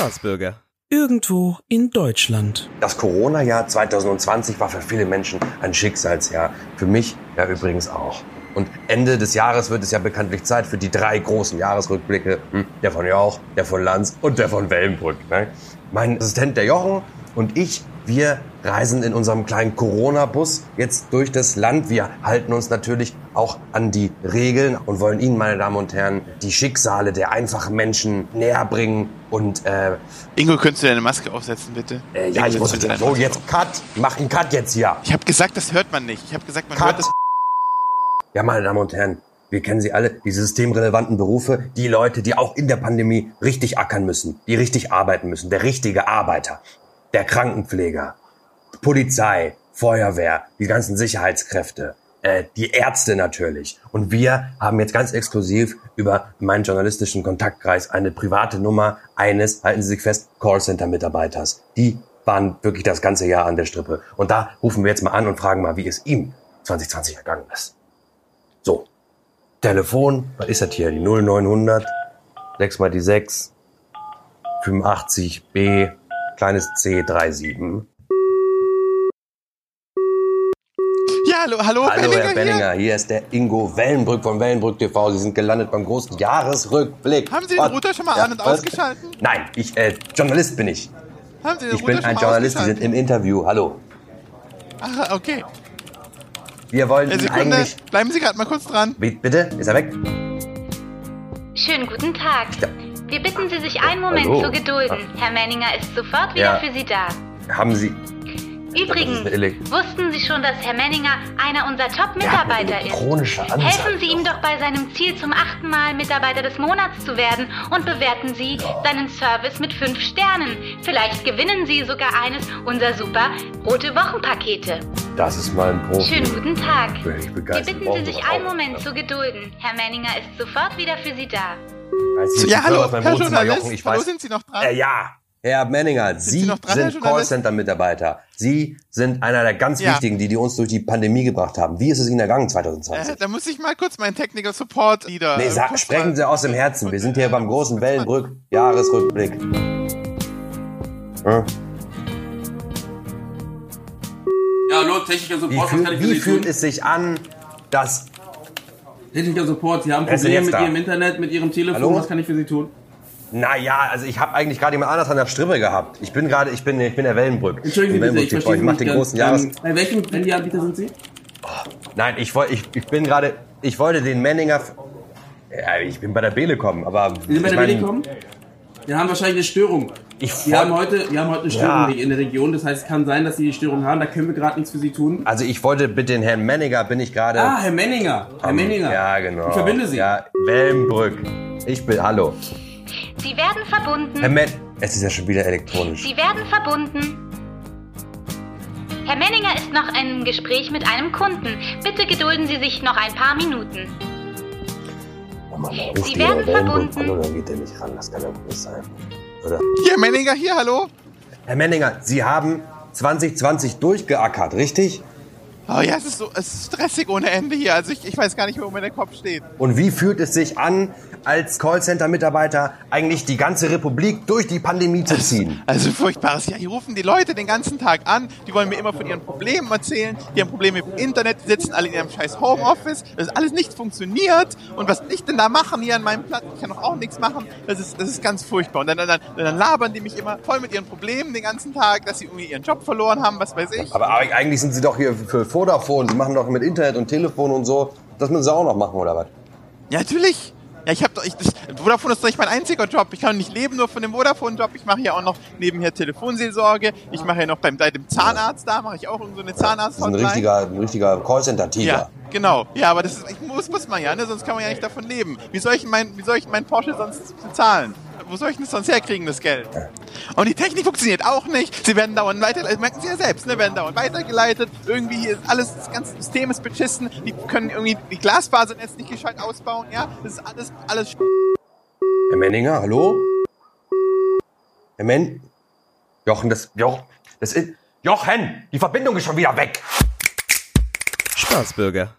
Staatsbürger. Irgendwo in Deutschland. Das Corona-Jahr 2020 war für viele Menschen ein Schicksalsjahr. Für mich ja übrigens auch. Und Ende des Jahres wird es ja bekanntlich Zeit für die drei großen Jahresrückblicke. Hm, der von Jauch, der von Lanz und der von Wellenbrück. Ne? Mein Assistent der Jochen und ich, wir reisen in unserem kleinen Corona-Bus jetzt durch das Land. Wir halten uns natürlich auch an die Regeln und wollen Ihnen, meine Damen und Herren, die Schicksale der einfachen Menschen näher bringen. Und äh, Ingo, könntest du deine Maske aufsetzen, bitte? äh, ja, Ingo, ich muss deine so Maske jetzt auf. Cut, mach einen Cut jetzt hier. Ich habe gesagt, das hört man nicht. Ich habe gesagt, man Cut. hört das. Ja, meine Damen und Herren, wir kennen sie alle, die systemrelevanten Berufe, die Leute, die auch in der Pandemie richtig ackern müssen, die richtig arbeiten müssen, der richtige Arbeiter, der Krankenpfleger, Polizei, Feuerwehr, die ganzen Sicherheitskräfte, äh, die Ärzte natürlich. Und wir haben jetzt ganz exklusiv über meinen journalistischen Kontaktkreis eine private Nummer eines, halten Sie sich fest, Callcenter-Mitarbeiters. Die waren wirklich das ganze Jahr an der Strippe. Und da rufen wir jetzt mal an und fragen mal, wie es ihm 2020 ergangen ist. So, Telefon, was ist das hier? Die 0900, 6 mal die 6, 85b, kleines c 37. Ja, hallo, hallo, Hallo Benninger Herr hier. Benninger, hier ist der Ingo Wellenbrück von Wellenbrück TV. Sie sind gelandet beim großen Jahresrückblick. Haben Sie den? Router schon mal Ja, an- und was? ausgeschalten? Nein, ich, äh, Journalist bin ich. Haben Sie den Ich Router bin ein Journalist, Sie sind im Interview. Hallo. Ach, okay. Wir wollen Ihnen Sekunde, eigentlich... bleiben Sie gerade mal kurz dran. Bitte? Ist er weg? Schönen guten Tag. Wir bitten Sie, sich einen Moment Hallo. zu gedulden. Herr Menninger ist sofort wieder Ja. für Sie da. Haben Sie... Übrigens, wussten Sie schon, dass Herr Menninger einer unserer Top-Mitarbeiter ist? Helfen Sie ihm doch bei seinem Ziel, zum achten Mal Mitarbeiter des Monats zu werden und bewerten Sie seinen Service mit fünf Sternen. Vielleicht gewinnen Sie sogar eines unserer super rote Wochenpakete. Das ist mal ein Profi. Schönen guten Tag. Bin ich Wir begeistert. bitten Brauchen Sie, sich wir einen. Moment zu gedulden. Herr Menninger ist sofort wieder für Sie da. Ja, hallo, Herr Journalist. Ich hallo, weiß, sind Sie noch dran? Äh, ja, Herr Menninger, Sie, Sie sind? Callcenter-Mitarbeiter. Sie sind einer der ganz Ja. wichtigen, die, die uns durch die Pandemie gebracht haben. Wie ist es Ihnen ergangen 2020? Äh, da muss ich mal kurz meinen Technical Support Leader. nee, äh, sag, sprechen Sie aus dem Herzen. Wir sind hier beim großen Wellenbrück Jahresrückblick. Hm? Ja, hallo, Techniker Wie, Support, was fühl, kann ich für wie fühlt tun? es sich an, dass Techniker Support, Sie haben Probleme mit da? Ihrem Internet, mit Ihrem Telefon, Hallo? was kann ich für Sie tun? Naja, also ich habe eigentlich gerade jemand anders an der Strippe gehabt. Ich bin gerade, ich bin, ich bin der Wellenbrück. Im bitte, ich Ich Sie mach nicht den ganz. großen Jahres... Ähm, Bei welchem Handyanbieter sind Sie? Nein, ich wollte, ich, ich bin gerade, ich wollte den Menninger, ja, ich bin bei der Belekom, aber Sie sind bei der mein, Telekom? Wir haben wahrscheinlich eine Störung. Ich wir, haben heute, wir haben heute eine Störung Ja. in der Region, das heißt, es kann sein, dass Sie die Störung haben, da können wir gerade nichts für Sie tun. Also ich wollte mit den Herrn Menninger bin ich gerade. Ah, Herr Menninger. Herr am- Menninger. Ja, genau. Ich verbinde Sie. Ja, Wellenbrück. Ich bin, hallo. Sie werden verbunden. Herr Men, es ist ja schon wieder elektronisch. Sie werden verbunden. Herr Menninger ist noch im Gespräch mit einem Kunden. Bitte gedulden Sie sich noch ein paar Minuten. Oh Mann, Sie werden verbunden. an und dann geht der nicht ran. Das kann ja wohl nicht sein. Oder? Hier, Menninger, hier, hallo. Herr Menninger, Sie haben 2020 durchgeackert, richtig? Oh ja, es ist so, es ist stressig ohne Ende hier. Also ich, ich weiß gar nicht, wo mir der Kopf steht. Und wie fühlt es sich an, als Callcenter-Mitarbeiter eigentlich die ganze Republik durch die Pandemie zu ziehen? Also furchtbares. Ja, hier rufen die Leute den ganzen Tag an. Die wollen mir immer von ihren Problemen erzählen. Die haben Probleme mit dem Internet. Die sitzen alle in ihrem scheiß Homeoffice. Das alles nicht funktioniert. Und was ich denn da machen hier an meinem Platz? Ich kann doch auch nichts machen. Das ist, das ist ganz furchtbar. Und dann, dann, dann, dann labern die mich immer voll mit ihren Problemen den ganzen Tag, dass sie irgendwie ihren Job verloren haben, was weiß ich. Aber eigentlich sind Sie doch hier für Vodafone. Sie machen doch mit Internet und Telefon und so. Das müssen Sie auch noch machen, oder was? Ja, natürlich. Ja, ich habe doch, ich, das, Vodafone ist doch nicht mein einziger Job. Ich kann nicht leben nur von dem Vodafone-Job. Ich mache ja auch noch nebenher Telefonseelsorge. Ich mache ja noch beim, bei dem Zahnarzt da, mache ich auch irgend so eine Das ist ein richtiger, ein richtiger Callcenter-Tiger. Ja, genau. Ja, aber das ist, ich muss, muss man ja, ne? sonst kann man ja nicht davon leben. Wie soll ich mein, wie soll ich mein Porsche sonst bezahlen? Wo soll ich denn das sonst herkriegen, das Geld? Und die Technik funktioniert auch nicht. Sie werden dauernd weitergeleitet, merken Sie ja selbst, ne? werden dauernd weitergeleitet. Irgendwie hier ist alles, das ganze System ist beschissen. Die können irgendwie die Glasfasernetz nicht gescheit ausbauen, ja? Das ist alles, alles Herr Menninger, hallo? Herr Men... Jochen, das... Jochen, das ist... Jochen, die Verbindung ist schon wieder weg. Staatsbürger.